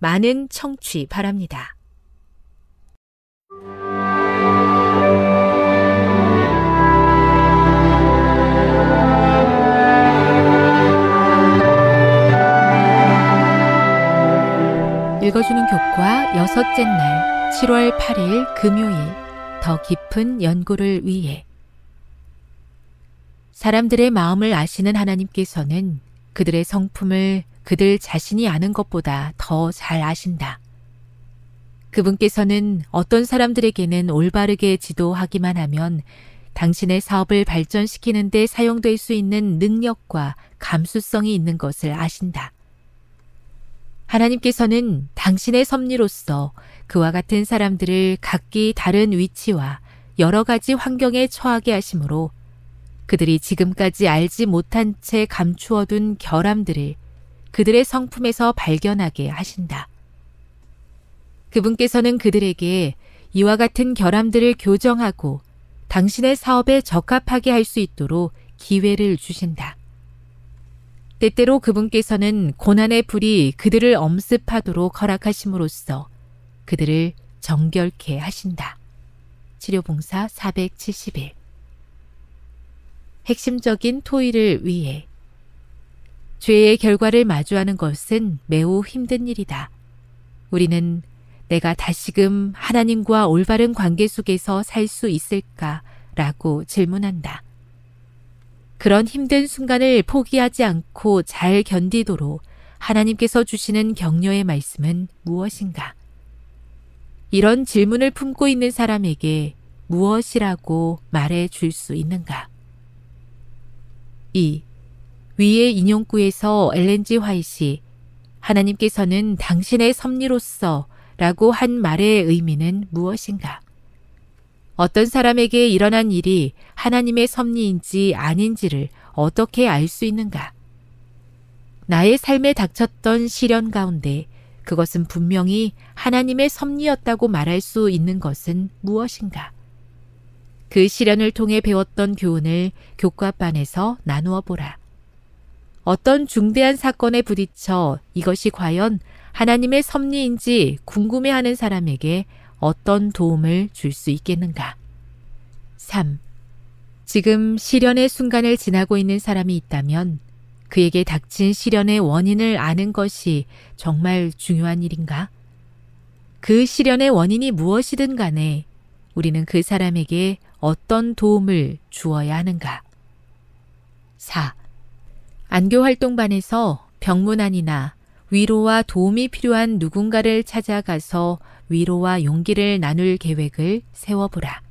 많은 청취 바랍니다. 읽어주는 교과 여섯째 날 7월 8일 금요일 더 깊은 연구를 위해 사람들의 마음을 아시는 하나님께서는 그들의 성품을 그들 자신이 아는 것보다 더 잘 아신다. 그분께서는 어떤 사람들에게는 올바르게 지도하기만 하면 당신의 사업을 발전시키는 데 사용될 수 있는 능력과 감수성이 있는 것을 아신다. 하나님께서는 당신의 섭리로서 그와 같은 사람들을 각기 다른 위치와 여러 가지 환경에 처하게 하심으로 그들이 지금까지 알지 못한 채 감추어둔 결함들을 그들의 성품에서 발견하게 하신다. 그분께서는 그들에게 이와 같은 결함들을 교정하고 당신의 사업에 적합하게 할 수 있도록 기회를 주신다. 때때로 그분께서는 고난의 불이 그들을 엄습하도록 허락하심으로써 그들을 정결케 하신다. 치료봉사 471 핵심적인 토의를 위해 죄의 결과를 마주하는 것은 매우 힘든 일이다. 우리는 내가 다시금 하나님과 올바른 관계 속에서 살 수 있을까? 라고 질문한다. 그런 힘든 순간을 포기하지 않고 잘 견디도록 하나님께서 주시는 격려의 말씀은 무엇인가? 이런 질문을 품고 있는 사람에게 무엇이라고 말해 줄 수 있는가? 2. 위의 인용구에서 엘렌지 화이시 하나님께서는 당신의 섭리로서 라고 한 말의 의미는 무엇인가? 어떤 사람에게 일어난 일이 하나님의 섭리인지 아닌지를 어떻게 알 수 있는가? 나의 삶에 닥쳤던 시련 가운데 그것은 분명히 하나님의 섭리였다고 말할 수 있는 것은 무엇인가? 그 시련을 통해 배웠던 교훈을 교과반에서 나누어 보라. 어떤 중대한 사건에 부딪혀 이것이 과연 하나님의 섭리인지 궁금해하는 사람에게 어떤 도움을 줄 수 있겠는가? 3. 지금 시련의 순간을 지나고 있는 사람이 있다면 그에게 닥친 시련의 원인을 아는 것이 정말 중요한 일인가? 그 시련의 원인이 무엇이든 간에 우리는 그 사람에게 어떤 도움을 주어야 하는가? 4. 안교 활동반에서 병문안이나 위로와 도움이 필요한 누군가를 찾아가서 위로와 용기를 나눌 계획을 세워보라.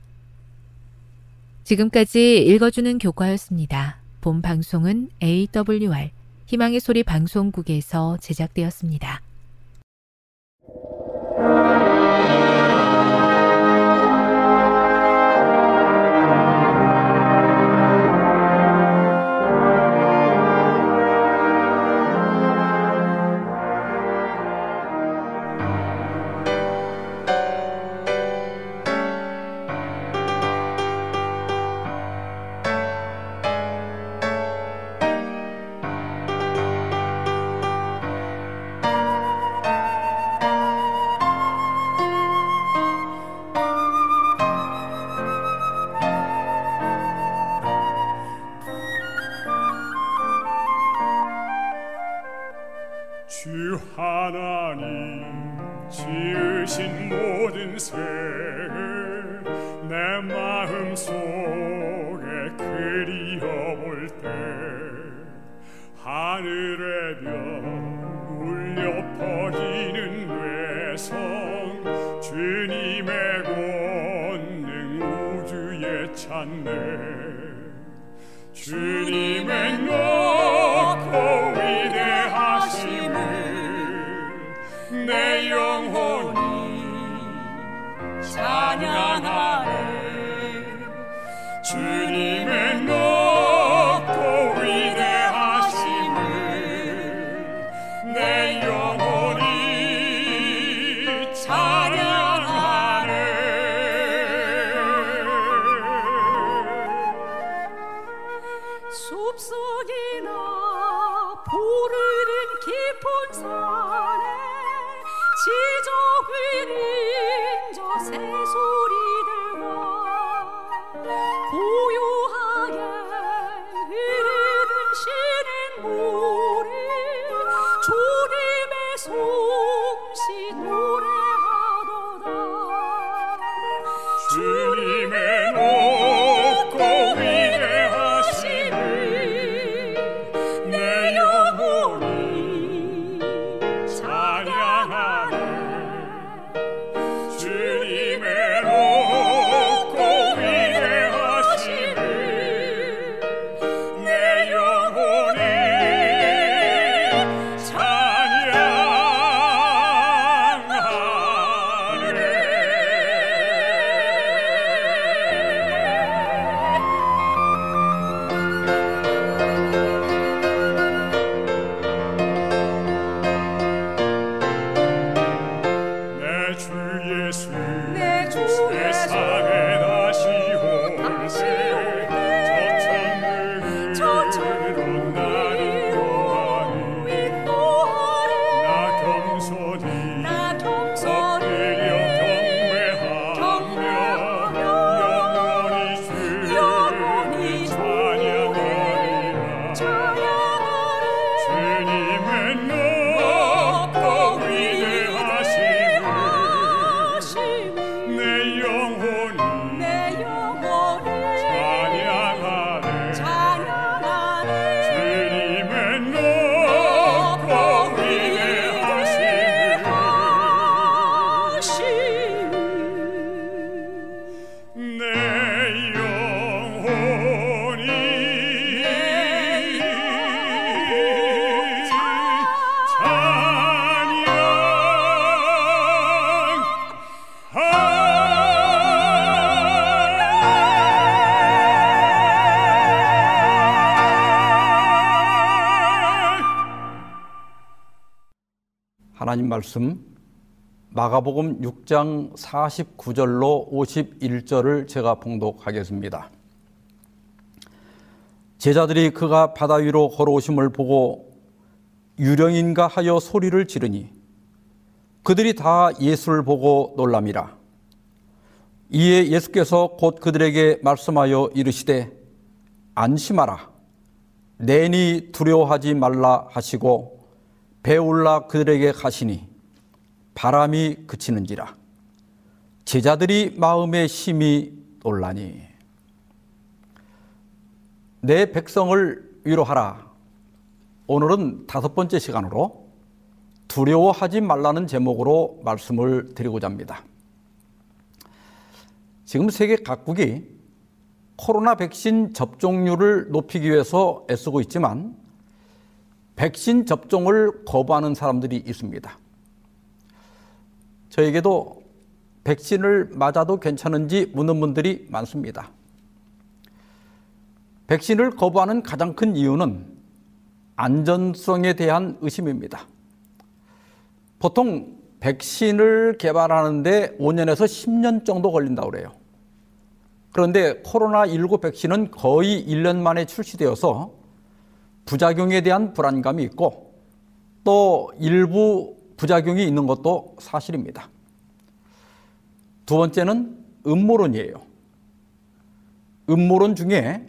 지금까지 읽어주는 교과였습니다. 본 방송은 AWR 희망의 소리 방송국에서 제작되었습니다. 하나님 말씀 마가복음 6장 49절로 51절을 제가 봉독하겠습니다. 제자들이 그가 바다 위로 걸어오심을 보고 유령인가 하여 소리를 지르니 그들이 다 예수를 보고 놀람이라. 이에 예수께서 곧 그들에게 말씀하여 이르시되 안심하라. 내니 두려워하지 말라 하시고 배 올라 그들에게 가시니 바람이 그치는지라. 제자들이 마음에 심히 놀라니. 내 백성을 위로하라. 오늘은 다섯 번째 시간으로 두려워하지 말라는 제목으로 말씀을 드리고자 합니다. 지금 세계 각국이 코로나 백신 접종률을 높이기 위해서 애쓰고 있지만 백신 접종을 거부하는 사람들이 있습니다. 저에게도 백신을 맞아도 괜찮은지 묻는 분들이 많습니다. 백신을 거부하는 가장 큰 이유는 안전성에 대한 의심입니다. 보통 백신을 개발하는데 5년에서 10년 정도 걸린다고 그래요. 그런데 코로나19 백신은 거의 1년 만에 출시되어서 부작용에 대한 불안감이 있고 또 일부 부작용이 있는 것도 사실입니다. 두 번째는 음모론이에요. 음모론 중에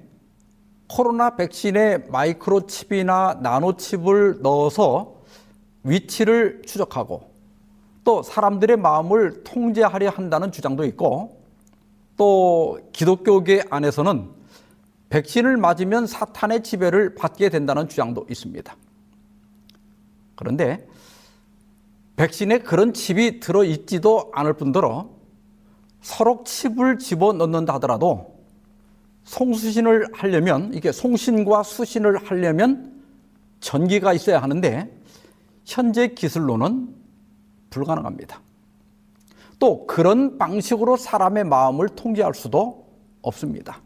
코로나 백신에 마이크로칩이나 나노칩을 넣어서 위치를 추적하고 또 사람들의 마음을 통제하려 한다는 주장도 있고 또 기독교계 안에서는 백신을 맞으면 사탄의 지배를 받게 된다는 주장도 있습니다. 그런데 백신에 그런 칩이 들어있지도 않을 뿐더러 서로 칩을 집어넣는다 하더라도 송수신을 하려면 이게 송신과 수신을 하려면 전기가 있어야 하는데 현재 기술로는 불가능합니다. 또 그런 방식으로 사람의 마음을 통제할 수도 없습니다.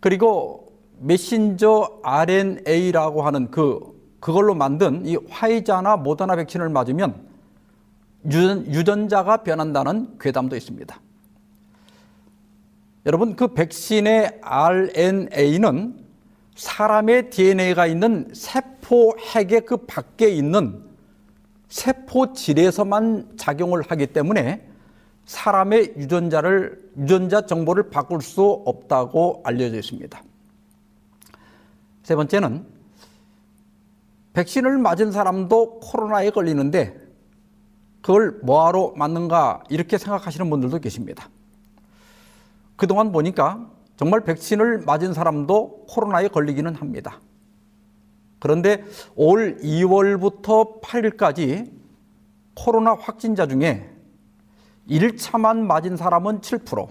그리고 메신저 RNA라고 하는 그 그걸로 만든 이 화이자나 모더나 백신을 맞으면 유전, 자가 변한다는 괴담도 있습니다. 여러분 그 백신의 RNA는 사람의 DNA가 있는 세포 핵의 그 밖에 있는 세포질에서만 작용을 하기 때문에 사람의 유전자를 유전자 정보를 바꿀 수 없다고 알려져 있습니다. 세 번째는 백신을 맞은 사람도 코로나에 걸리는데 그걸 뭐하러 맞는가 이렇게 생각하시는 분들도 계십니다. 그동안 보니까 정말 백신을 맞은 사람도 코로나에 걸리기는 합니다. 그런데 올 2월부터 8일까지 코로나 확진자 중에 1차만 맞은 사람은 7%,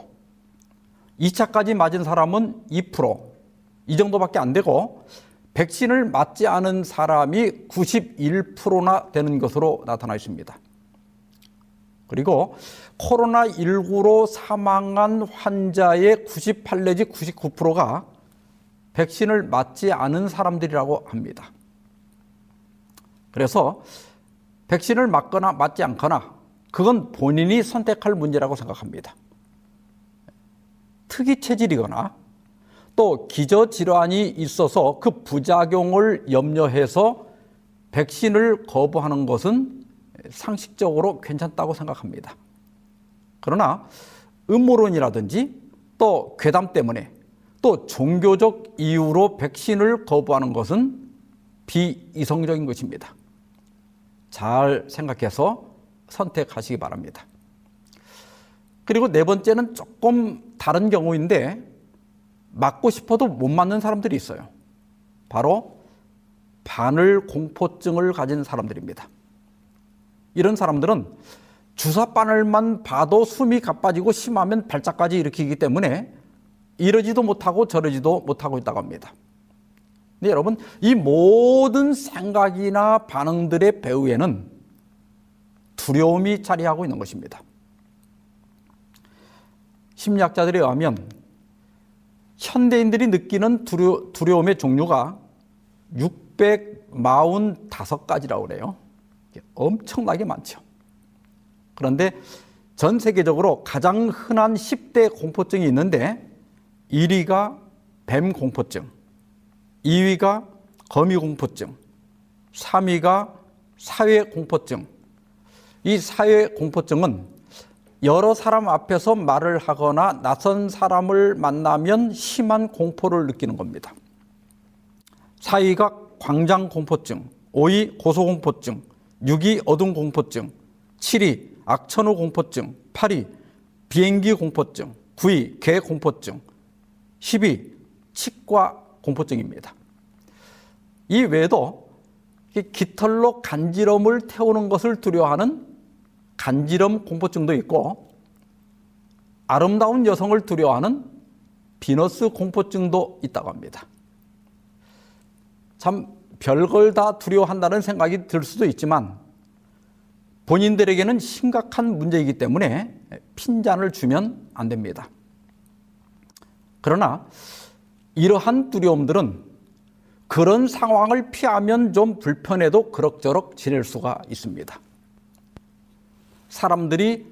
2차까지 맞은 사람은 2%, 이 정도밖에 안 되고 백신을 맞지 않은 사람이 91%나 되는 것으로 나타나 있습니다. 그리고 코로나19로 사망한 환자의 98 내지 99%가 백신을 맞지 않은 사람들이라고 합니다. 그래서 백신을 맞거나 맞지 않거나 그건 본인이 선택할 문제라고 생각합니다. 특이 체질이거나 또 기저 질환이 있어서 그 부작용을 염려해서 백신을 거부하는 것은 상식적으로 괜찮다고 생각합니다. 그러나 음모론이라든지 또 괴담 때문에 또 종교적 이유로 백신을 거부하는 것은 비이성적인 것입니다. 잘 생각해서 선택하시기 바랍니다. 그리고 네 번째는 조금 다른 경우인데 맞고 싶어도 못 맞는 사람들이 있어요. 바로 바늘 공포증을 가진 사람들입니다. 이런 사람들은 주사 바늘만 봐도 숨이 가빠지고 심하면 발작까지 일으키기 때문에 이러지도 못하고 저러지도 못하고 있다고 합니다. 근데 여러분, 이 모든 생각이나 반응들의 배후에는 두려움이 자리하고 있는 것입니다. 심리학자들에 의하면 현대인들이 느끼는 두려, 두려움의 종류가 645가지라고 그래요. 엄청나게 많죠. 그런데 전 세계적으로 가장 흔한 10대 공포증이 있는데 1위가 뱀 공포증, 2위가 거미 공포증, 3위가 사회 공포증. 이 사회 공포증은 여러 사람 앞에서 말을 하거나 낯선 사람을 만나면 심한 공포를 느끼는 겁니다. 4위가 광장 공포증, 5위 고소 공포증, 6위 어둠 공포증, 7위 악천후 공포증, 8위 비행기 공포증, 9위 개 공포증, 10위 치과 공포증입니다. 이 외에도 깃털로 간지럼을 태우는 것을 두려워하는 간지럼 공포증도 있고 아름다운 여성을 두려워하는 비너스 공포증도 있다고 합니다. 참 별걸 다 두려워한다는 생각이 들 수도 있지만 본인들에게는 심각한 문제이기 때문에 핀잔을 주면 안 됩니다. 그러나 이러한 두려움들은 그런 상황을 피하면 좀 불편해도 그럭저럭 지낼 수가 있습니다. 사람들이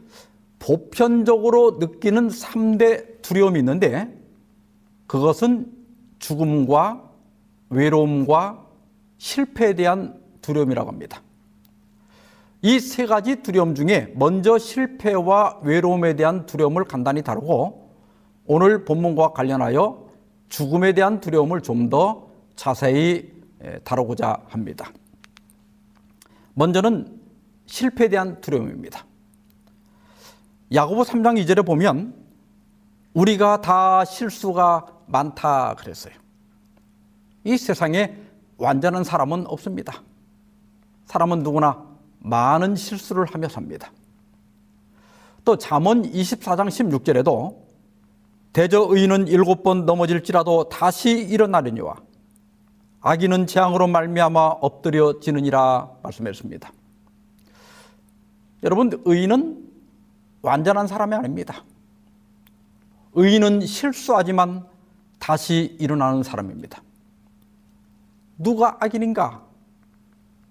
보편적으로 느끼는 3대 두려움이 있는데 그것은 죽음과 외로움과 실패에 대한 두려움이라고 합니다. 이 세 가지 두려움 중에 먼저 실패와 외로움에 대한 두려움을 간단히 다루고 오늘 본문과 관련하여 죽음에 대한 두려움을 좀 더 자세히 다루고자 합니다. 먼저는 실패에 대한 두려움입니다. 야고보 3장 2절에 보면 우리가 다 실수가 많다 그랬어요. 이 세상에 완전한 사람은 없습니다. 사람은 누구나 많은 실수를 하며 삽니다. 또 잠언 24장 16절에도 대저 의인은 일곱 번 넘어질지라도 다시 일어나려니와 악인은 재앙으로 말미암아 엎드려지느니라 말씀했습니다. 여러분 의인은 완전한 사람이 아닙니다. 의인은 실수하지만 다시 일어나는 사람입니다. 누가 악인인가?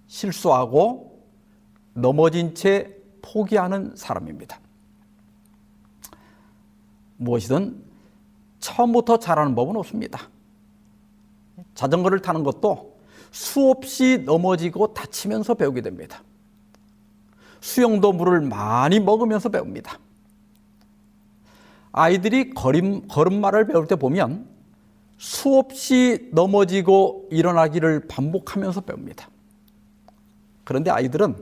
실수하고 넘어진 채 포기하는 사람입니다. 무엇이든 처음부터 잘하는 법은 없습니다. 자전거를 타는 것도 수없이 넘어지고 다치면서 배우게 됩니다. 수영도 물을 많이 먹으면서 배웁니다. 아이들이 걸음, 걸음마를 배울 때 보면 수없이 넘어지고 일어나기를 반복하면서 배웁니다. 그런데 아이들은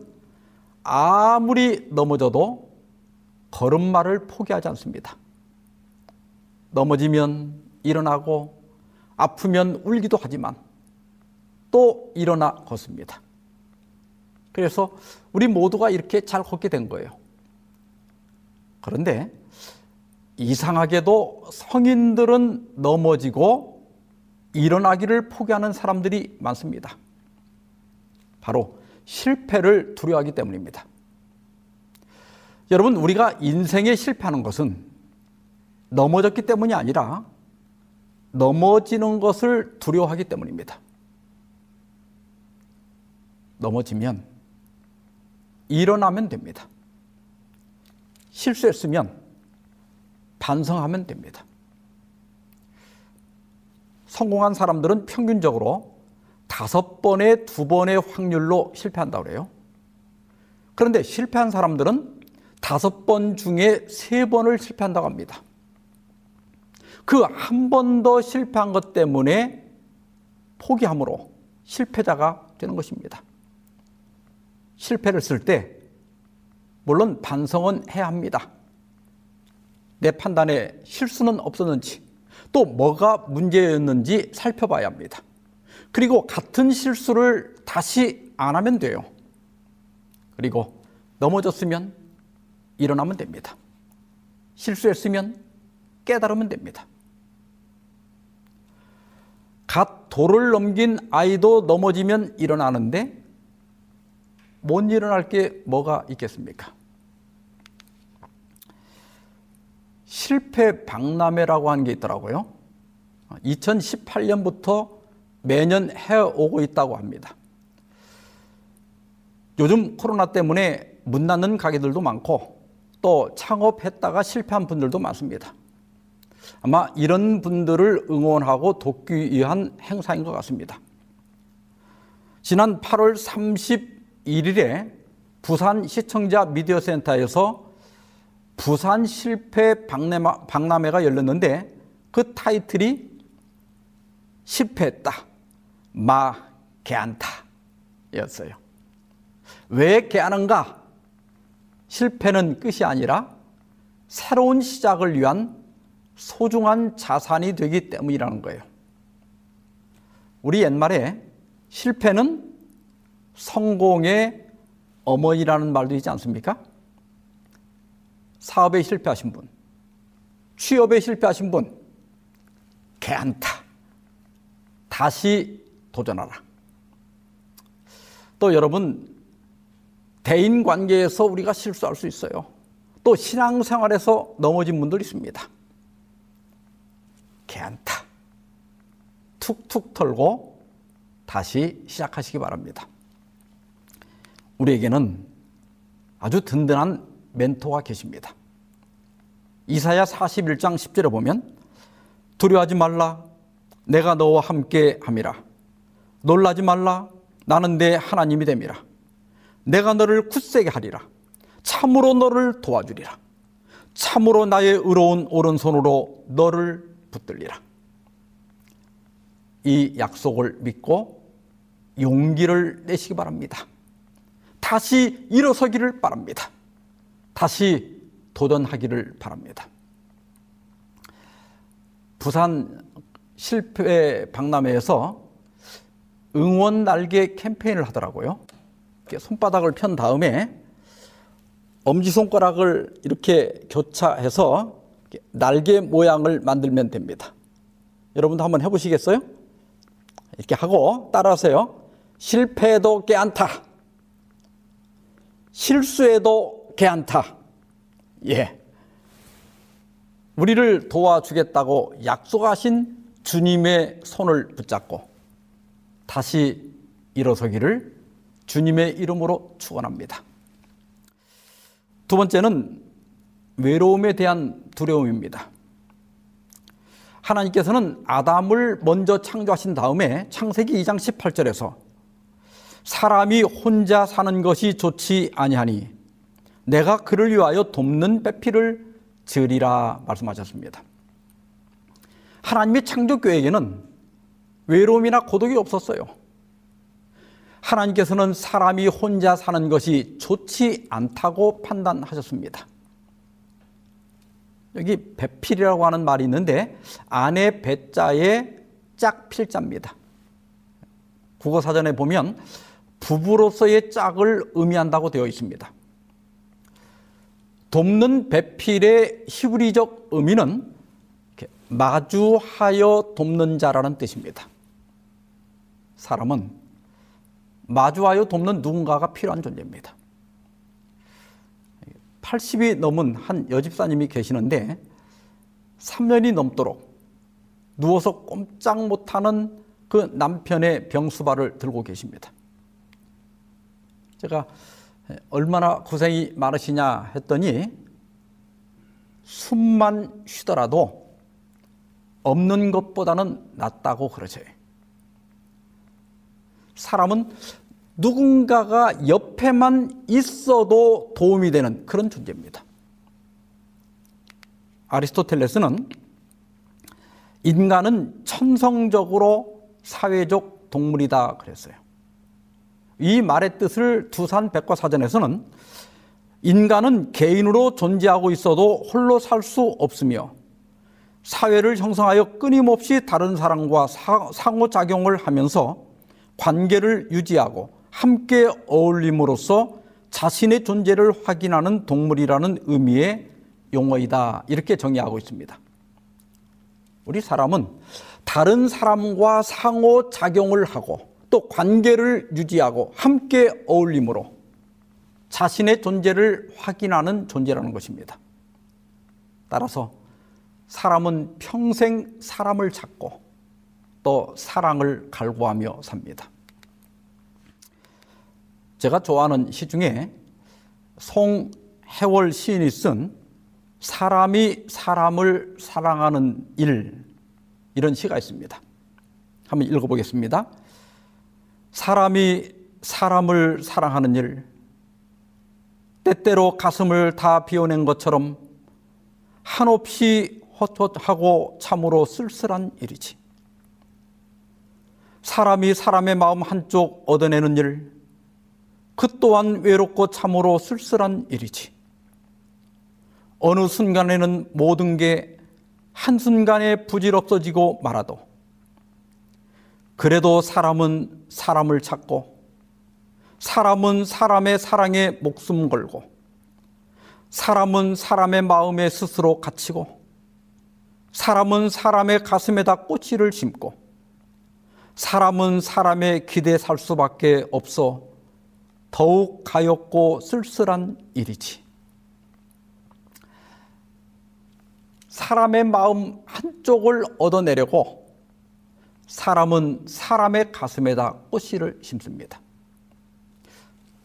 아무리 넘어져도 걸음마를 포기하지 않습니다. 넘어지면 일어나고 아프면 울기도 하지만 또 일어나 걷습니다. 그래서 우리 모두가 이렇게 잘 걷게 된 거예요. 그런데 이상하게도 성인들은 넘어지고 일어나기를 포기하는 사람들이 많습니다. 바로 실패를 두려워하기 때문입니다. 여러분, 우리가 인생에 실패하는 것은 넘어졌기 때문이 아니라 넘어지는 것을 두려워하기 때문입니다. 넘어지면 일어나면 됩니다. 실수했으면 반성하면 됩니다. 성공한 사람들은 평균적으로 다섯 번에 두 번의 확률로 실패한다고 그래요. 그런데 실패한 사람들은 다섯 번 중에 세 번을 실패한다고 합니다. 그 한 번 더 실패한 것 때문에 포기함으로 실패자가 되는 것입니다. 실패를 쓸 때 물론 반성은 해야 합니다. 내 판단에 실수는 없었는지 또 뭐가 문제였는지 살펴봐야 합니다. 그리고 같은 실수를 다시 안 하면 돼요. 그리고 넘어졌으면 일어나면 됩니다. 실수했으면 깨달으면 됩니다. 갓 돌을 넘긴 아이도 넘어지면 일어나는데 못 일어날 게 뭐가 있겠습니까? 실패 박람회라고 하는 게 있더라고요. 2018년부터 매년 해오고 있다고 합니다. 요즘 코로나 때문에 문 닫는 가게들도 많고 또 창업했다가 실패한 분들도 많습니다. 아마 이런 분들을 응원하고 돕기 위한 행사인 것 같습니다. 지난 8월 31일에 부산 시청자 미디어 센터에서 부산 실패 박람회, 박람회가 열렸는데 그 타이틀이 실패했다. 마 개안타 였어요. 왜 개하는가? 실패는 끝이 아니라 새로운 시작을 위한 소중한 자산이 되기 때문이라는 거예요. 우리 옛말에 실패는 성공의 어머니라는 말도 있지 않습니까? 사업에 실패하신 분, 취업에 실패하신 분, 괜찮다. 다시 도전하라. 또 여러분, 대인 관계에서 우리가 실수할 수 있어요. 또 신앙생활에서 넘어진 분들 있습니다. 괜찮다. 툭툭 털고 다시 시작하시기 바랍니다. 우리에게는 아주 든든한 멘토가 계십니다. 이사야 41장 10절에 보면 두려워하지 말라 내가 너와 함께 함이라. 놀라지 말라 나는 내 하나님이 됨이라. 내가 너를 굳세게 하리라. 참으로 너를 도와주리라. 참으로 나의 의로운 오른손으로 너를 붙들리라. 이 약속을 믿고 용기를 내시기 바랍니다. 다시 일어서기를 바랍니다. 다시 도전하기를 바랍니다. 부산 실패 박람회에서 응원 날개 캠페인을 하더라고요. 손바닥을 편 다음에 엄지손가락을 이렇게 교차해서 날개 모양을 만들면 됩니다. 여러분도 한번 해보시겠어요? 이렇게 하고 따라하세요. 실패해도 깨안타. 실수해도 깨안타. 예. 우리를 도와주겠다고 약속하신 주님의 손을 붙잡고 다시 일어서기를 주님의 이름으로 축원합니다. 두 번째는 외로움에 대한 두려움입니다. 하나님께서는 아담을 먼저 창조하신 다음에 창세기 2장 18절에서 사람이 혼자 사는 것이 좋지 아니하니 내가 그를 위하여 돕는 배필을 지으리라 말씀하셨습니다. 하나님의 창조 계획에는 외로움이나 고독이 없었어요. 하나님께서는 사람이 혼자 사는 것이 좋지 않다고 판단하셨습니다. 여기 배필이라고 하는 말이 있는데 안에 배자에 짝필자입니다. 국어 사전에 보면 부부로서의 짝을 의미한다고 되어 있습니다. 돕는 배필의 히브리적 의미는 마주하여 돕는 자라는 뜻입니다. 사람은 마주하여 돕는 누군가가 필요한 존재입니다. 80이 넘은 한 여집사님이 계시는데 3년이 넘도록 누워서 꼼짝 못하는 그 남편의 병수발을 들고 계십니다. 제가 얼마나 고생이 많으시냐 했더니 숨만 쉬더라도 없는 것보다는 낫다고 그러세요. 사람은 누군가가 옆에만 있어도 도움이 되는 그런 존재입니다. 아리스토텔레스는 인간은 천성적으로 사회적 동물이다 그랬어요. 이 말의 뜻을 두산 백과사전에서는 인간은 개인으로 존재하고 있어도 홀로 살 수 없으며 사회를 형성하여 끊임없이 다른 사람과 상호작용을 하면서 관계를 유지하고 함께 어울림으로써 자신의 존재를 확인하는 동물이라는 의미의 용어이다. 이렇게 정의하고 있습니다. 우리 사람은 다른 사람과 상호작용을 하고 또 관계를 유지하고 함께 어울림으로 자신의 존재를 확인하는 존재라는 것입니다. 따라서 사람은 평생 사람을 찾고 또 사랑을 갈구하며 삽니다. 제가 좋아하는 시 중에 송해월 시인이 쓴 사람이 사람을 사랑하는 일 이런 시가 있습니다. 한번 읽어보겠습니다. 사람이 사람을 사랑하는 일, 때때로 가슴을 다 비워낸 것처럼 한없이 헛헛하고 참으로 쓸쓸한 일이지. 사람이 사람의 마음 한쪽 얻어내는 일, 그 또한 외롭고 참으로 쓸쓸한 일이지. 어느 순간에는 모든 게 한순간에 부질없어지고 말아도 그래도 사람은 사람을 찾고 사람은 사람의 사랑에 목숨 걸고 사람은 사람의 마음에 스스로 갇히고 사람은 사람의 가슴에다 꼬치를 심고 사람은 사람의 기대 살 수밖에 없어 더욱 가엾고 쓸쓸한 일이지. 사람의 마음 한쪽을 얻어내려고 사람은 사람의 가슴에다 꽃씨를 심습니다.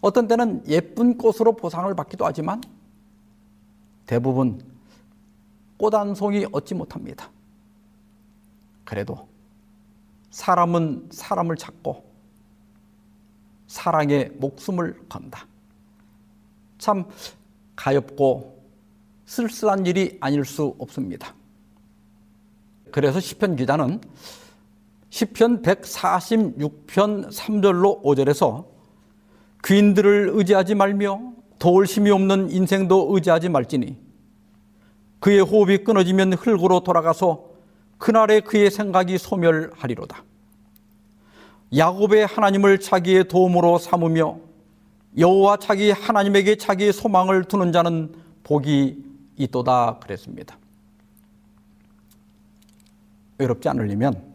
어떤 때는 예쁜 꽃으로 보상을 받기도 하지만 대부분 꽃 한 송이 얻지 못합니다. 그래도 사람은 사람을 찾고 사랑에 목숨을 건다. 참 가엽고 쓸쓸한 일이 아닐 수 없습니다. 그래서 시편 기자는 시편 146편 3절로 5절에서 귀인들을 의지하지 말며 도울 힘이 없는 인생도 의지하지 말지니 그의 호흡이 끊어지면 흙으로 돌아가서 그날에 그의 생각이 소멸하리로다. 야곱의 하나님을 자기의 도움으로 삼으며 여호와 자기 하나님에게 자기의 소망을 두는 자는 복이 있도다 그랬습니다. 외롭지 않으려면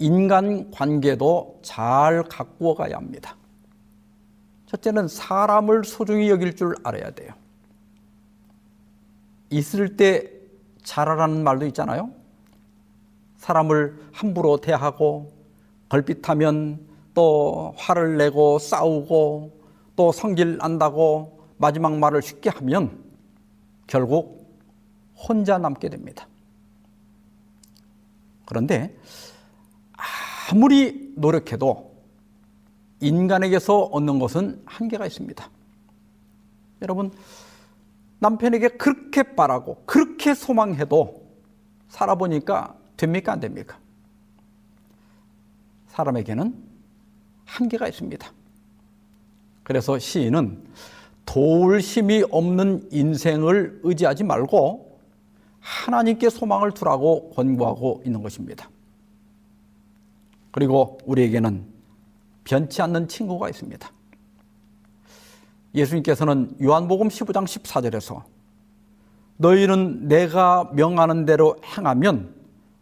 인간 관계도 잘 가꾸어 가야 합니다. 첫째는 사람을 소중히 여길 줄 알아야 돼요. 있을 때 잘하라는 말도 있잖아요. 사람을 함부로 대하고 걸핏하면 또 화를 내고 싸우고 또 성질 난다고 마지막 말을 쉽게 하면 결국 혼자 남게 됩니다. 그런데 아무리 노력해도 인간에게서 얻는 것은 한계가 있습니다. 여러분, 남편에게 그렇게 바라고 그렇게 소망해도 살아보니까 됩니까? 안 됩니까? 사람에게는 한계가 있습니다. 그래서 시인은 도울 힘이 없는 인생을 의지하지 말고 하나님께 소망을 두라고 권고하고 있는 것입니다. 그리고 우리에게는 변치 않는 친구가 있습니다. 예수님께서는 요한복음 15장 14절에서 너희는 내가 명하는 대로 행하면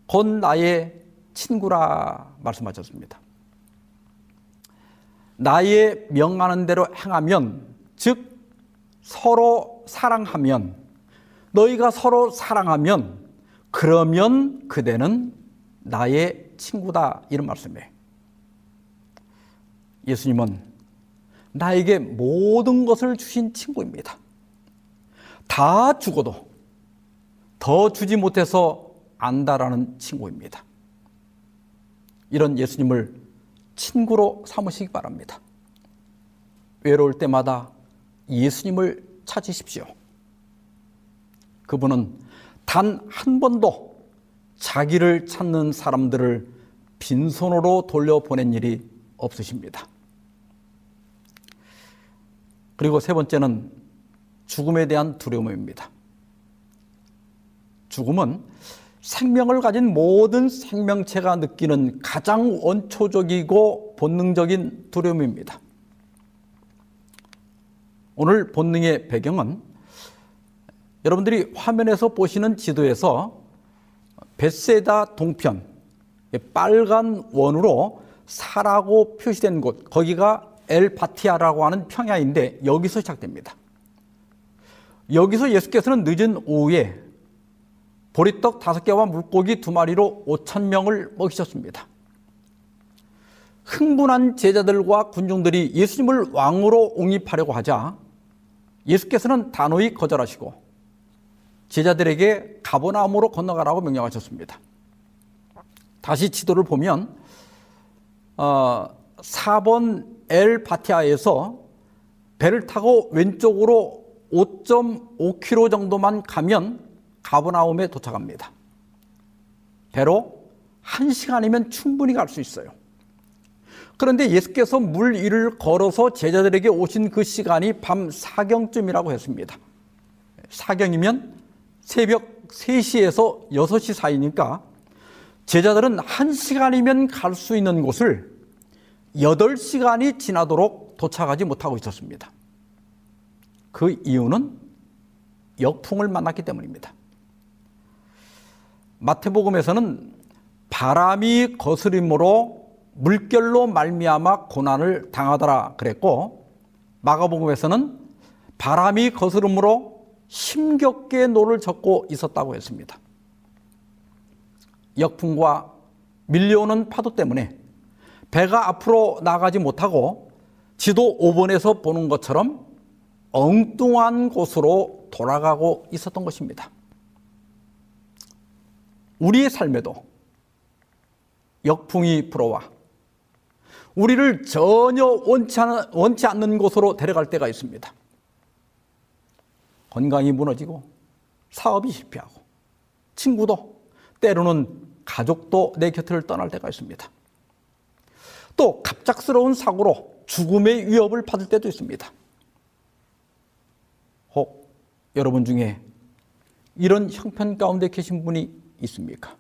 곧 나의 친구라 말씀하셨습니다. 나의 명하는 대로 행하면 즉 서로 사랑하면 너희가 서로 사랑하면 그러면 그대는 나의 친구다 이런 말씀이에요. 예수님은 나에게 모든 것을 주신 친구입니다. 다 죽어도 더 주지 못해서 안다라는 친구입니다. 이런 예수님을 친구로 삼으시기 바랍니다. 외로울 때마다 예수님을 찾으십시오. 그분은 단 한 번도 자기를 찾는 사람들을 빈손으로 돌려보낸 일이 없으십니다. 그리고 세 번째는 죽음에 대한 두려움입니다. 죽음은 생명을 가진 모든 생명체가 느끼는 가장 원초적이고 본능적인 두려움입니다. 오늘 본능의 배경은 여러분들이 화면에서 보시는 지도에서 베세다 동편 빨간 원으로 사라고 표시된 곳 거기가 엘바티아라고 하는 평야인데 여기서 시작됩니다. 여기서 예수께서는 늦은 오후에 보리떡 다섯 개와 물고기 두 마리로 오천 명을 먹이셨습니다. 흥분한 제자들과 군중들이 예수님을 왕으로 옹립하려고 하자 예수께서는 단호히 거절하시고 제자들에게 가보나움으로 건너가라고 명령하셨습니다. 다시 지도를 보면 어, 4번 엘 바티아에서 배를 타고 왼쪽으로 5.5km 정도만 가면 가버나움에 도착합니다. 배로 1시간이면 충분히 갈 수 있어요. 그런데 예수께서 물 위를 걸어서 제자들에게 오신 그 시간이 밤 사경쯤이라고 했습니다. 사경이면 새벽 3시에서 6시 사이니까 제자들은 1시간이면 갈 수 있는 곳을 8시간이 지나도록 도착하지 못하고 있었습니다. 그 이유는 역풍을 만났기 때문입니다. 마태복음에서는 바람이 거스림으로 물결로 말미암아 고난을 당하더라 그랬고 마가복음에서는 바람이 거스르므로 힘겹게 노를 젓고 있었다고 했습니다. 역풍과 밀려오는 파도 때문에 배가 앞으로 나가지 못하고 지도 5번에서 보는 것처럼 엉뚱한 곳으로 돌아가고 있었던 것입니다. 우리의 삶에도 역풍이 불어와 우리를 전혀 원치 않는 곳으로 데려갈 때가 있습니다. 건강이 무너지고 사업이 실패하고 친구도 때로는 가족도 내 곁을 떠날 때가 있습니다. 또 갑작스러운 사고로 죽음의 위협을 받을 때도 있습니다. 혹 여러분 중에 이런 형편 가운데 계신 분이 있습니까?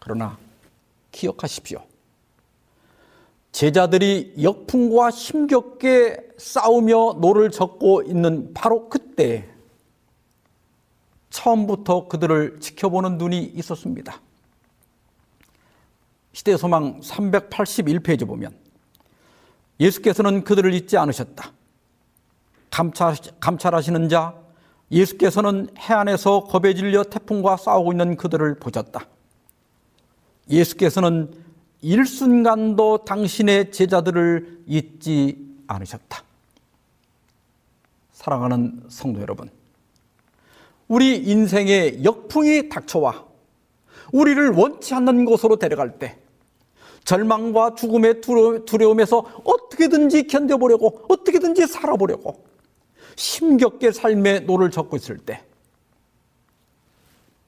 그러나 기억하십시오. 제자들이 역풍과 힘겹게 싸우며 노를 젓고 있는 바로 그때 처음부터 그들을 지켜보는 눈이 있었습니다. 시대 소망 381페이지 보면 예수께서는 그들을 잊지 않으셨다. 감찰, 감찰하시는 자 예수께서는 해안에서 겁에 질려 태풍과 싸우고 있는 그들을 보셨다. 예수께서는 일순간도 당신의 제자들을 잊지 않으셨다. 사랑하는 성도 여러분, 우리 인생에 역풍이 닥쳐와 우리를 원치 않는 곳으로 데려갈 때 절망과 죽음의 두려움에서 어떻게든지 견뎌보려고 어떻게든지 살아보려고 힘겹게 삶의 노를 젓고 있을 때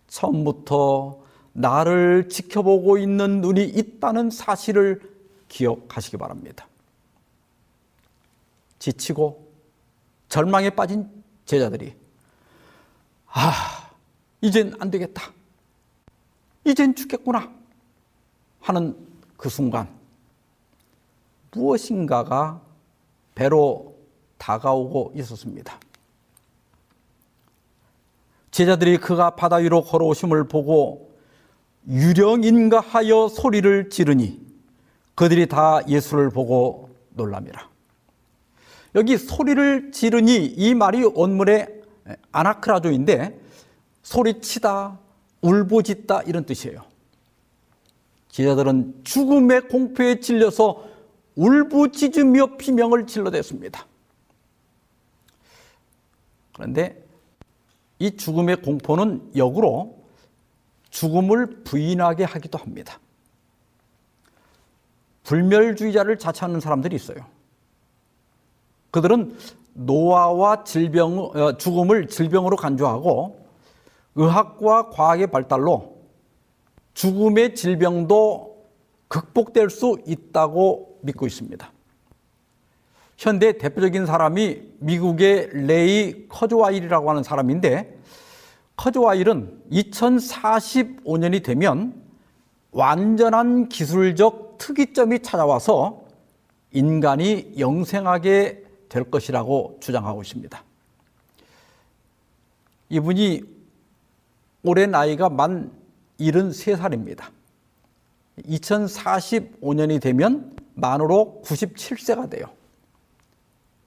처음부터 나를 지켜보고 있는 눈이 있다는 사실을 기억하시기 바랍니다. 지치고 절망에 빠진 제자들이 아, 이젠 안 되겠다. 이젠 죽겠구나. 하는 그 순간 무엇인가가 배로 다가오고 있었습니다. 제자들이 그가 바다 위로 걸어오심을 보고 유령인가 하여 소리를 지르니 그들이 다 예수를 보고 놀랍니다. 여기 소리를 지르니 이 말이 원문의 아나크라조인데 소리치다, 울부짖다 이런 뜻이에요. 제자들은 죽음의 공포에 질려서 울부짖으며 비명을 질러댔습니다. 그런데 이 죽음의 공포는 역으로 죽음을 부인하게 하기도 합니다. 불멸주의자를 자처하는 사람들이 있어요. 그들은 노화와 질병, 어, 죽음을 질병으로 간주하고 의학과 과학의 발달로 죽음의 질병도 극복될 수 있다고 믿고 있습니다. 현대 대표적인 사람이 미국의 레이 커즈와일이라고 하는 사람인데 커즈와일은 2045년이 되면 완전한 기술적 특이점이 찾아와서 인간이 영생하게 될 것이라고 주장하고 있습니다. 이분이 올해 나이가 만 73살입니다. 2045년이 되면 만으로 97세가 돼요.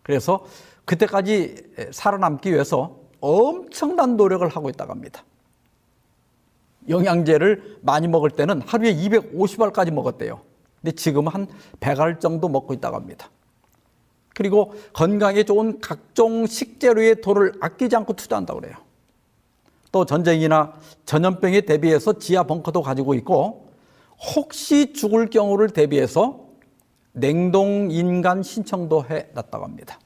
그래서 그때까지 살아남기 위해서 엄청난 노력을 하고 있다고 합니다. 영양제를 많이 먹을 때는 하루에 250알까지 먹었대요. 근데 지금 한 100알 정도 먹고 있다고 합니다. 그리고 건강에 좋은 각종 식재료의 돈을 아끼지 않고 투자한다고 그래요. 또 전쟁이나 전염병에 대비해서 지하 벙커도 가지고 있고 혹시 죽을 경우를 대비해서 냉동 인간 신청도 해 놨다고 합니다.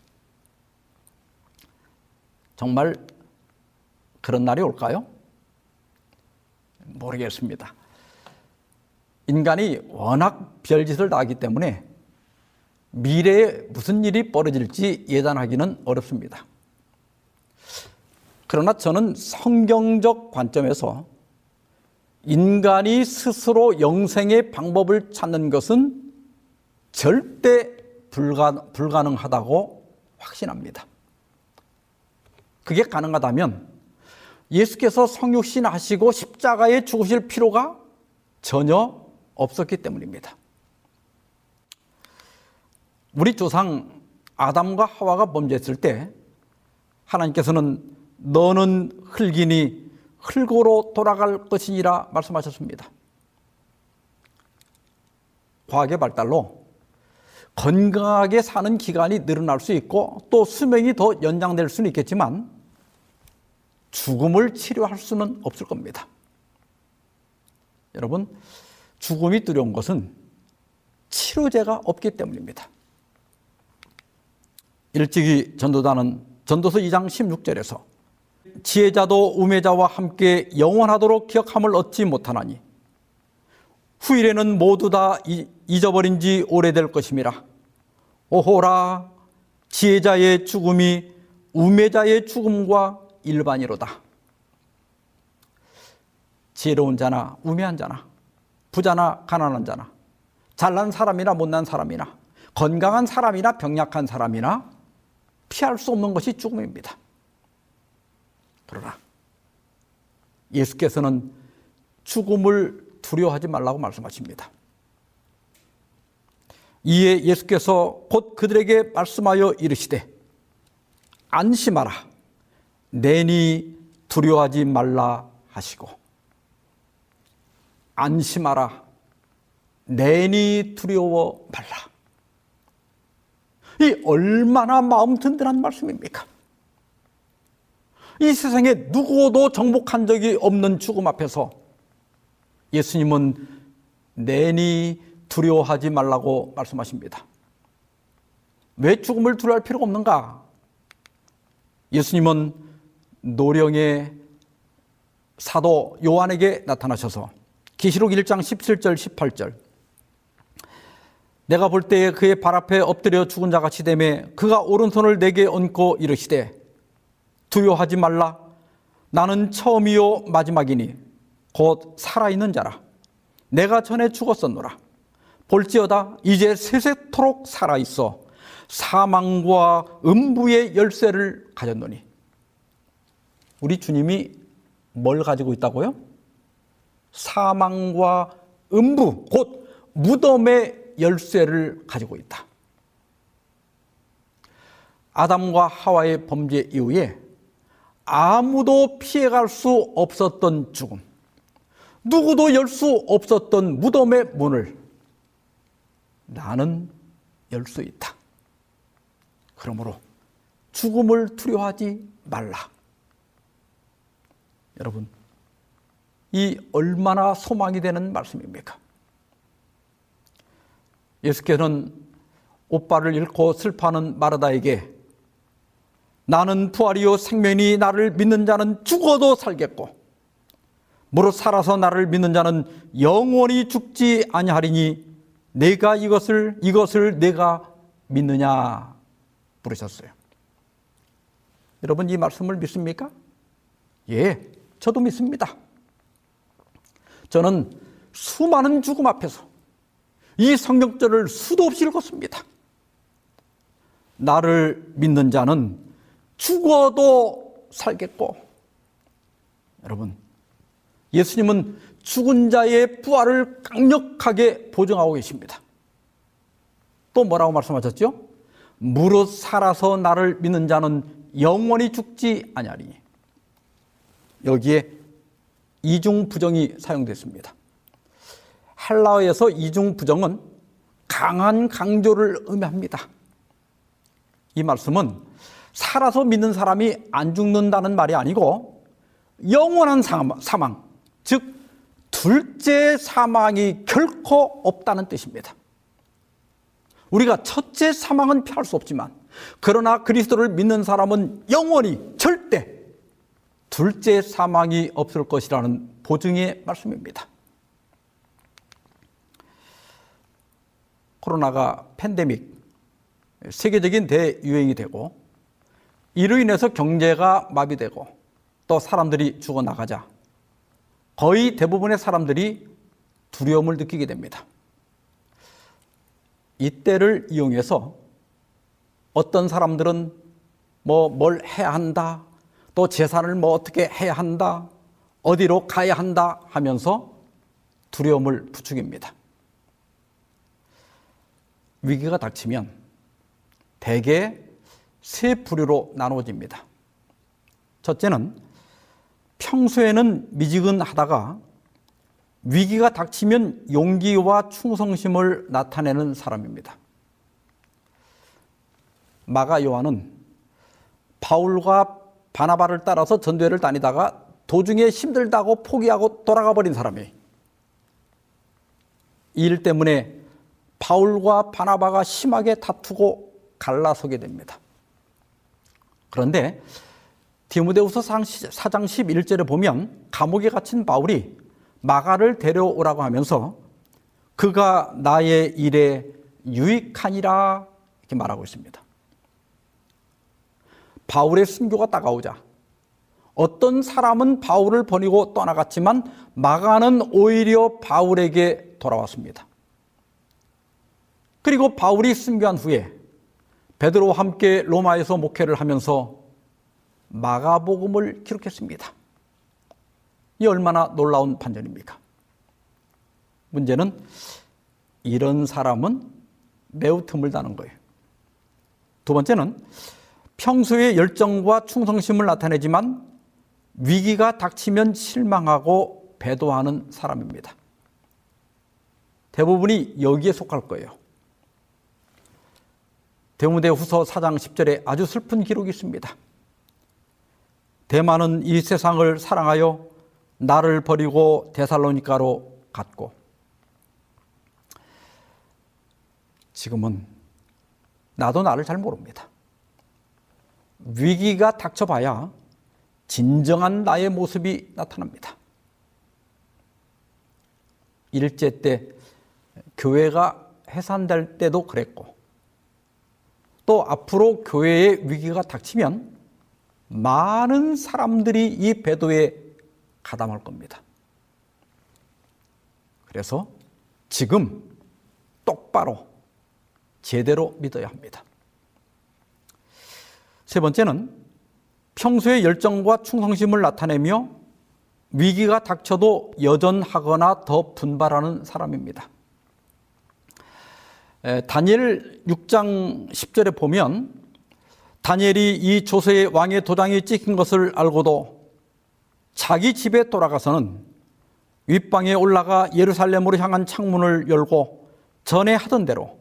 정말 그런 날이 올까요? 모르겠습니다. 인간이 워낙 별짓을 다 하기 때문에 미래에 무슨 일이 벌어질지 예단하기는 어렵습니다. 그러나 저는 성경적 관점에서 인간이 스스로 영생의 방법을 찾는 것은 절대 불가, 불가능하다고 확신합니다. 그게 가능하다면 예수께서 성육신 하시고 십자가에 죽으실 필요가 전혀 없었기 때문입니다. 우리 조상 아담과 하와가 범죄했을 때 하나님께서는 너는 흙이니 흙으로 돌아갈 것이니라 말씀하셨습니다. 과학의 발달로 건강하게 사는 기간이 늘어날 수 있고 또 수명이 더 연장될 수는 있겠지만 죽음을 치료할 수는 없을 겁니다. 여러분, 죽음이 두려운 것은 치료제가 없기 때문입니다. 일찍이 전도자는 전도서 2장 16절에서 지혜자도 우매자와 함께 영원하도록 기억함을 얻지 못하나니 후일에는 모두 다 잊어버린 지 오래될 것임이라. 오호라, 지혜자의 죽음이 우매자의 죽음과 일반이로다. 지혜로운 자나 우매한 자나 부자나 가난한 자나 잘난 사람이나 못난 사람이나 건강한 사람이나 병약한 사람이나 피할 수 없는 것이 죽음입니다. 그러나 예수께서는 죽음을 두려워하지 말라고 말씀하십니다. 이에 예수께서 곧 그들에게 말씀하여 이르시되 안심하라 내니 두려워하지 말라 하시고 안심하라 내니 두려워 말라 이 얼마나 마음 든든한 말씀입니까? 이 세상에 누구도 정복한 적이 없는 죽음 앞에서 예수님은 내니 두려워하지 말라고 말씀하십니다. 왜 죽음을 두려워할 필요가 없는가? 예수님은 노령의 사도 요한에게 나타나셔서 계시록 1장 17절 18절 내가 볼 때에 그의 발 앞에 엎드려 죽은 자 같이 되매 그가 오른손을 내게 얹고 이르시되 두려워하지 말라 나는 처음이요 마지막이니 곧 살아있는 자라 내가 전에 죽었었노라 볼지어다 이제 세세토록 살아있어 사망과 음부의 열쇠를 가졌노니 우리 주님이 뭘 가지고 있다고요? 사망과 음부 곧 무덤의 열쇠를 가지고 있다. 아담과 하와의 범죄 이후에 아무도 피해갈 수 없었던 죽음, 누구도 열 수 없었던 무덤의 문을 나는 열 수 있다. 그러므로 죽음을 두려워하지 말라. 여러분, 이 얼마나 소망이 되는 말씀입니까? 예수께서는 오빠를 잃고 슬퍼하는 마르다에게 나는 부활이요 생명이 나를 믿는 자는 죽어도 살겠고 무릇 살아서 나를 믿는 자는 영원히 죽지 아니하리니 내가 이것을 이것을 내가 믿느냐 부르셨어요. 여러분 이 말씀을 믿습니까? 예, 저도 믿습니다. 저는 수많은 죽음 앞에서 이 성경절을 수도 없이 읽었습니다. 나를 믿는 자는 죽어도 살겠고, 여러분, 예수님은 죽은 자의 부활을 강력하게 보증하고 계십니다. 또 뭐라고 말씀하셨죠? 무릇 살아서 나를 믿는 자는 영원히 죽지 아니하리니. 여기에 이중 부정이 사용됐습니다. 헬라어에서 이중 부정은 강한 강조를 의미합니다. 이 말씀은 살아서 믿는 사람이 안 죽는다는 말이 아니고 영원한 사망, 즉 둘째 사망이 결코 없다는 뜻입니다. 우리가 첫째 사망은 피할 수 없지만 그러나 그리스도를 믿는 사람은 영원히 절대 둘째 사망이 없을 것이라는 보증의 말씀입니다. 코로나가 팬데믹 세계적인 대유행이 되고 이로 인해서 경제가 마비되고 또 사람들이 죽어나가자 거의 대부분의 사람들이 두려움을 느끼게 됩니다. 이때를 이용해서 어떤 사람들은 뭐 뭘 해야 한다, 또 재산을 뭐 어떻게 해야 한다, 어디로 가야 한다 하면서 두려움을 부추깁니다. 위기가 닥치면 대개 세 부류로 나누어집니다. 첫째는 평소에는 미지근하다가 위기가 닥치면 용기와 충성심을 나타내는 사람입니다. 마가 요한은 바울과 바나바를 따라서 전도회를 다니다가 도중에 힘들다고 포기하고 돌아가 버린 사람이 이일 때문에 바울과 바나바가 심하게 다투고 갈라서게 됩니다. 그런데 디모데후서 4장 11절에 보면 감옥에 갇힌 바울이 마가를 데려오라고 하면서 그가 나의 일에 유익하니라 이렇게 말하고 있습니다. 바울의 순교가 다가오자 어떤 사람은 바울을 버리고 떠나갔지만 마가는 오히려 바울에게 돌아왔습니다. 그리고 바울이 순교한 후에 베드로와 함께 로마에서 목회를 하면서 마가복음을 기록했습니다. 이 얼마나 놀라운 반전입니까? 문제는 이런 사람은 매우 드물다는 거예요. 두 번째는 평소에 열정과 충성심을 나타내지만 위기가 닥치면 실망하고 배도하는 사람입니다. 대부분이 여기에 속할 거예요. 대무대 후서 4장 10절에 아주 슬픈 기록이 있습니다. 대만은 이 세상을 사랑하여 나를 버리고 데살로니카로 갔고 지금은 나도 나를 잘 모릅니다. 위기가 닥쳐봐야 진정한 나의 모습이 나타납니다. 일제 때 교회가 해산될 때도 그랬고 또 앞으로 교회의 위기가 닥치면 많은 사람들이 이 배도에 가담할 겁니다. 그래서 지금 똑바로 제대로 믿어야 합니다. 세 번째는 평소에 열정과 충성심을 나타내며 위기가 닥쳐도 여전하거나 더 분발하는 사람입니다. 다니엘 6장 10절에 보면 다니엘이 이 조세의 왕의 도장이 찍힌 것을 알고도 자기 집에 돌아가서는 윗방에 올라가 예루살렘으로 향한 창문을 열고 전에 하던 대로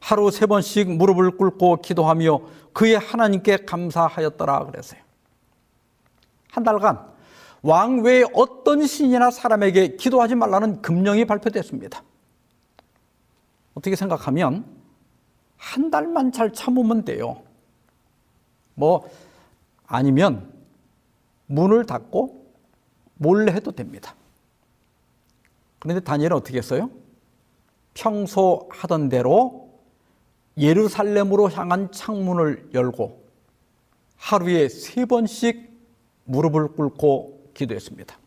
하루 세 번씩 무릎을 꿇고 기도하며 그의 하나님께 감사하였더라 그랬어요. 한 달간 왕 외에 어떤 신이나 사람에게 기도하지 말라는 금령이 발표됐습니다. 어떻게 생각하면 한 달만 잘 참으면 돼요. 뭐 아니면 문을 닫고 몰래 해도 됩니다. 그런데 다니엘은 어떻게 했어요? 평소 하던 대로 예루살렘으로 향한 창문을 열고 하루에 세 번씩 무릎을 꿇고 기도했습니다.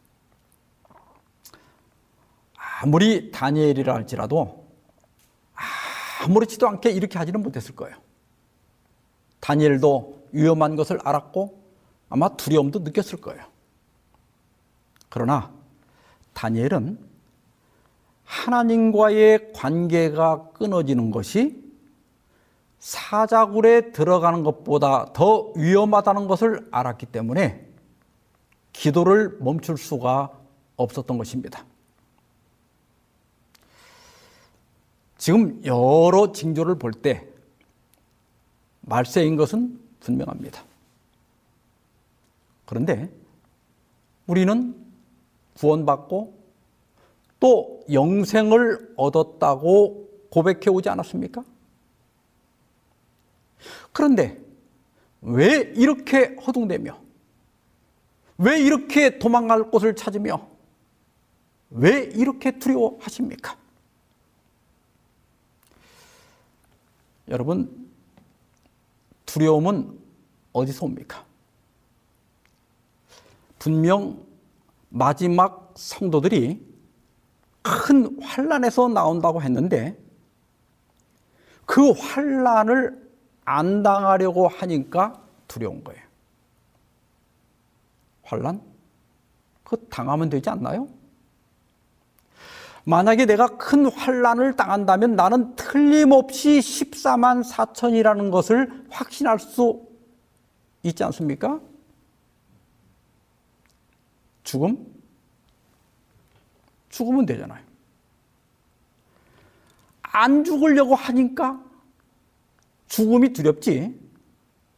아무리 다니엘이라 할지라도 아무렇지도 않게 이렇게 하지는 못했을 거예요. 다니엘도 위험한 것을 알았고 아마 두려움도 느꼈을 거예요. 그러나 다니엘은 하나님과의 관계가 끊어지는 것이 사자굴에 들어가는 것보다 더 위험하다는 것을 알았기 때문에 기도를 멈출 수가 없었던 것입니다. 지금 여러 징조를 볼 때 말세인 것은 분명합니다. 그런데 우리는 구원받고 또 영생을 얻었다고 고백해 오지 않았습니까? 그런데 왜 이렇게 허둥대며 왜 이렇게 도망갈 곳을 찾으며 왜 이렇게 두려워하십니까? 여러분, 두려움은 어디서 옵니까? 분명 마지막 성도들이 큰 환란에서 나온다고 했는데 그 환란을 안 당하려고 하니까 두려운 거예요. 환란? 그 당하면 되지 않나요? 만약에 내가 큰 환란을 당한다면 나는 틀림없이 14만 4천이라는 것을 확신할 수 있지 않습니까? 죽음? 죽으면 되잖아요. 안 죽으려고 하니까 죽음이 두렵지.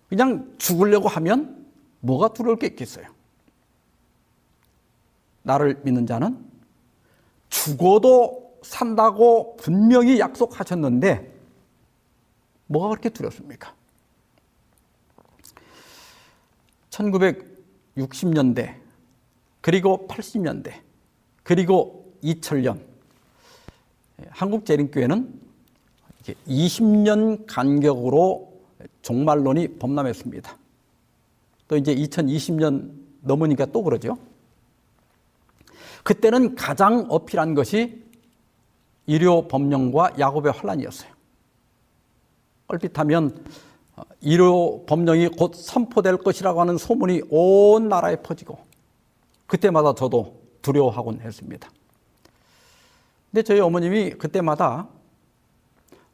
그냥 죽으려고 하면 뭐가 두려울 게 있겠어요? 나를 믿는 자는 죽어도 산다고 분명히 약속하셨는데 뭐가 그렇게 두렵습니까? 1960년대 그리고 80년대 그리고 2000년 한국재림교회는 20년 간격으로 종말론이 범람했습니다. 또 이제 2020년 넘으니까 또 그러죠. 그때는 가장 어필한 것이 일요 법령과 야곱의 환란이었어요. 얼핏하면 일요 법령이 곧 선포될 것이라고 하는 소문이 온 나라에 퍼지고 그때마다 저도 두려워하곤 했습니다. 근데 저희 어머님이 그때마다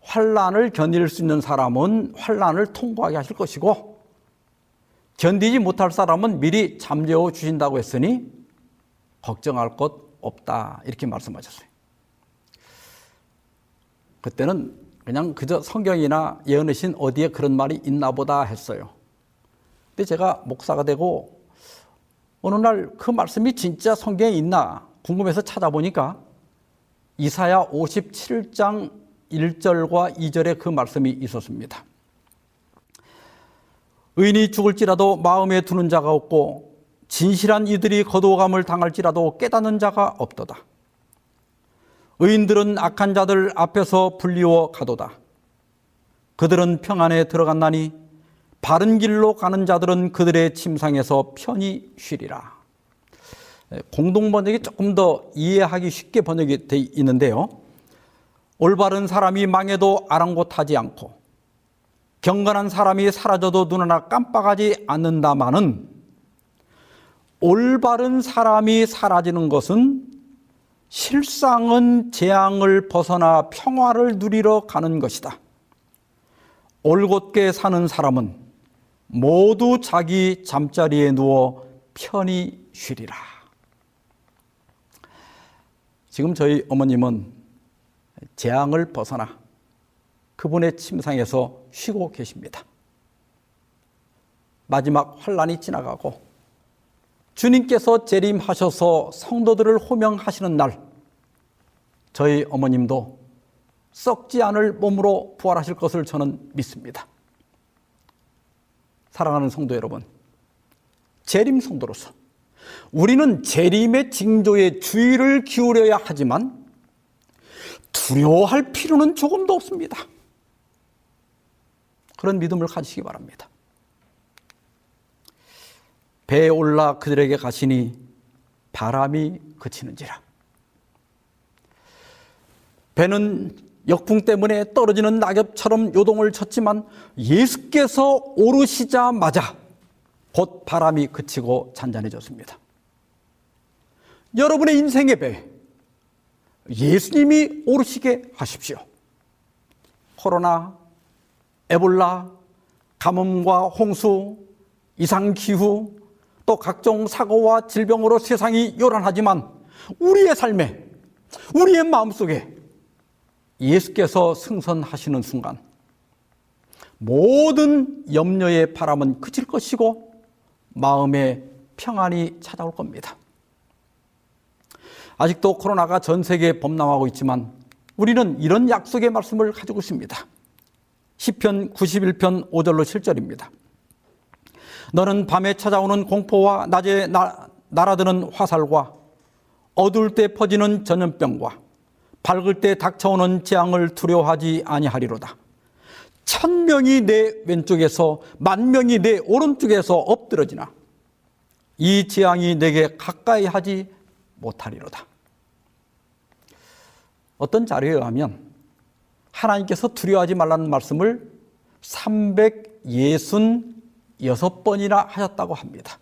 환란을 견딜 수 있는 사람은 환란을 통과하게 하실 것이고 견디지 못할 사람은 미리 잠재워 주신다고 했으니 걱정할 것 없다 이렇게 말씀하셨어요. 그때는 그냥 그저 성경이나 예언의 신 어디에 그런 말이 있나 보다 했어요. 근데 제가 목사가 되고 어느 날 그 말씀이 진짜 성경에 있나 궁금해서 찾아보니까 이사야 57장 1절과 2절에 그 말씀이 있었습니다. 의인이 죽을지라도 마음에 두는 자가 없고 진실한 이들이 거두어감을 당할지라도 깨닫는 자가 없도다. 의인들은 악한 자들 앞에서 불리워 가도다. 그들은 평안에 들어갔나니 바른 길로 가는 자들은 그들의 침상에서 편히 쉬리라. 공동 번역이 조금 더 이해하기 쉽게 번역이 되어 있는데요. 올바른 사람이 망해도 아랑곳하지 않고 경건한 사람이 사라져도 눈 하나 깜빡하지 않는다마는 올바른 사람이 사라지는 것은 실상은 재앙을 벗어나 평화를 누리러 가는 것이다. 올곧게 사는 사람은 모두 자기 잠자리에 누워 편히 쉬리라. 지금 저희 어머님은 재앙을 벗어나 그분의 침상에서 쉬고 계십니다. 마지막 환란이 지나가고 주님께서 재림하셔서 성도들을 호명하시는 날 저희 어머님도 썩지 않을 몸으로 부활하실 것을 저는 믿습니다. 사랑하는 성도 여러분, 재림 성도로서 우리는 재림의 징조에 주의를 기울여야 하지만 두려워할 필요는 조금도 없습니다. 그런 믿음을 가지시기 바랍니다. 배에 올라 그들에게 가시니 바람이 그치는지라. 배는 역풍 때문에 떨어지는 낙엽처럼 요동을 쳤지만 예수께서 오르시자마자 곧 바람이 그치고 잔잔해졌습니다. 여러분의 인생의 배, 예수님이 오르시게 하십시오. 코로나, 에볼라, 가뭄과 홍수, 이상기후, 또 각종 사고와 질병으로 세상이 요란하지만 우리의 삶에, 우리의 마음속에 예수께서 승선하시는 순간 모든 염려의 바람은 그칠 것이고 마음에 평안이 찾아올 겁니다. 아직도 코로나가 전 세계에 범람하고 있지만 우리는 이런 약속의 말씀을 가지고 있습니다. 시편 91편 5절로 7절입니다. 너는 밤에 찾아오는 공포와 낮에 나, 날아드는 화살과 어두울 때 퍼지는 전염병과 밝을 때 닥쳐오는 재앙을 두려워하지 아니하리로다. 천 명이 내 왼쪽에서 만 명이 내 오른쪽에서 엎드러지나 이 재앙이 내게 가까이 하지 못하리로다. 어떤 자료에 의하면 하나님께서 두려워하지 말라는 말씀을 366번이나 하셨다고 합니다.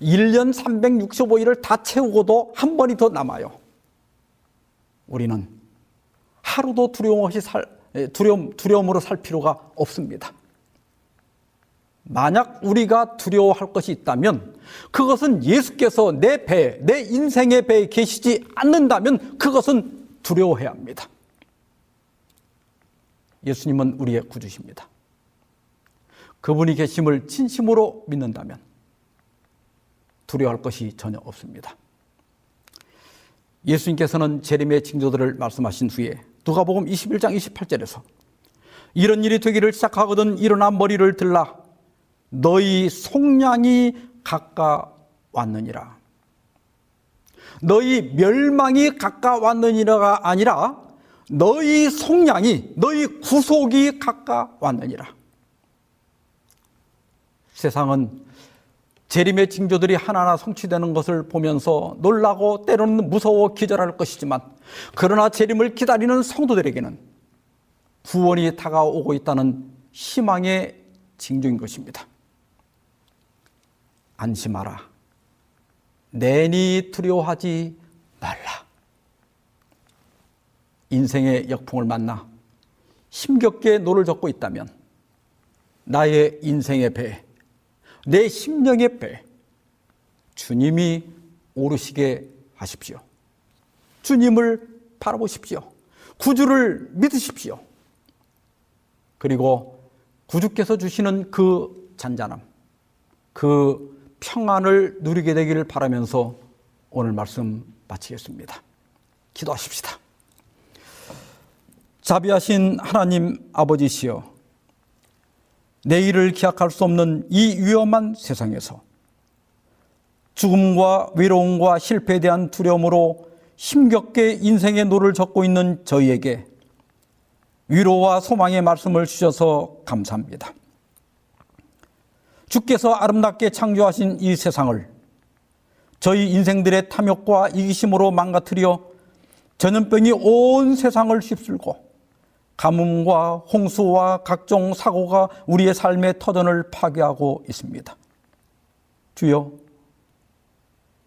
1년 365일을 다 채우고도 한 번이 더 남아요. 우리는 하루도 두려움 없이 살, 두려움, 두려움으로 살 필요가 없습니다. 만약 우리가 두려워할 것이 있다면 그것은 예수께서 내 배, 내 인생의 배에 계시지 않는다면 그것은 두려워해야 합니다. 예수님은 우리의 구주십니다. 그분이 계심을 진심으로 믿는다면 두려워할 것이 전혀 없습니다. 예수님께서는 재림의 징조들을 말씀하신 후에 누가복음 21장 28절에서 이런 일이 되기를 시작하거든 일어나 머리를 들라 너희 속량이 가까웠느니라. 너희 멸망이 가까웠느니라가 아니라 너희 속량이 너희 구속이 가까웠느니라. 세상은 재림의 징조들이 하나하나 성취되는 것을 보면서 놀라고 때로는 무서워 기절할 것이지만 그러나 재림을 기다리는 성도들에게는 구원이 다가오고 있다는 희망의 징조인 것입니다. 안심하라. 내니 두려워하지 말라. 인생의 역풍을 만나 힘겹게 노를 젓고 있다면 나의 인생의 배, 내 심령의 배, 주님이 오르시게 하십시오. 주님을 바라보십시오. 구주를 믿으십시오. 그리고 구주께서 주시는 그 잔잔함, 그 평안을 누리게 되기를 바라면서 오늘 말씀 마치겠습니다. 기도하십시다. 자비하신 하나님 아버지시여, 내일을 기약할 수 없는 이 위험한 세상에서 죽음과 외로움과 실패에 대한 두려움으로 힘겹게 인생의 노를 젓고 있는 저희에게 위로와 소망의 말씀을 주셔서 감사합니다. 주께서 아름답게 창조하신 이 세상을 저희 인생들의 탐욕과 이기심으로 망가뜨려 전염병이 온 세상을 휩쓸고 가뭄과 홍수와 각종 사고가 우리의 삶의 터전을 파괴하고 있습니다. 주여,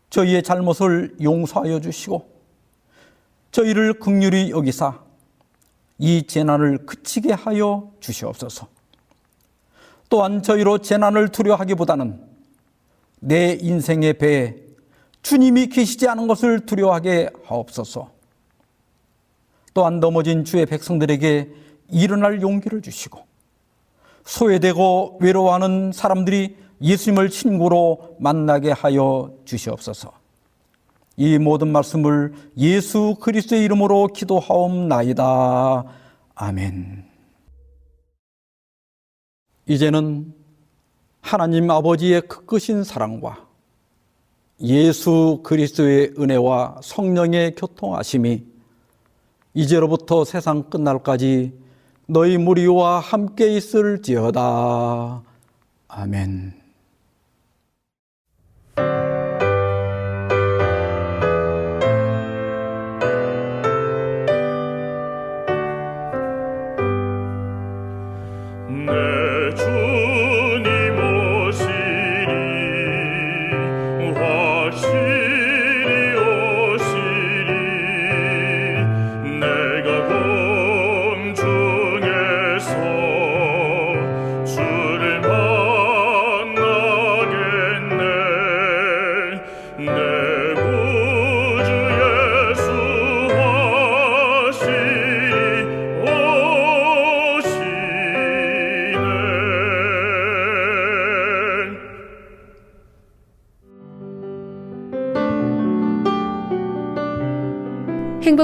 저희의 잘못을 용서하여 주시고 저희를 극률히 여기사 이 재난을 그치게 하여 주시옵소서. 또한 저희로 재난을 두려워하기보다는 내 인생의 배에 주님이 계시지 않은 것을 두려워하게 하옵소서. 또한 넘어진 주의 백성들에게 일어날 용기를 주시고 소외되고 외로워하는 사람들이 예수님을 친구로 만나게 하여 주시옵소서. 이 모든 말씀을 예수 그리스도의 이름으로 기도하옵나이다. 아멘. 이제는 하나님 아버지의 크크신 사랑과 예수 그리스도의 은혜와 성령의 교통하심이 이제로부터 세상 끝날까지 너희 무리와 함께 있을지어다. 아멘.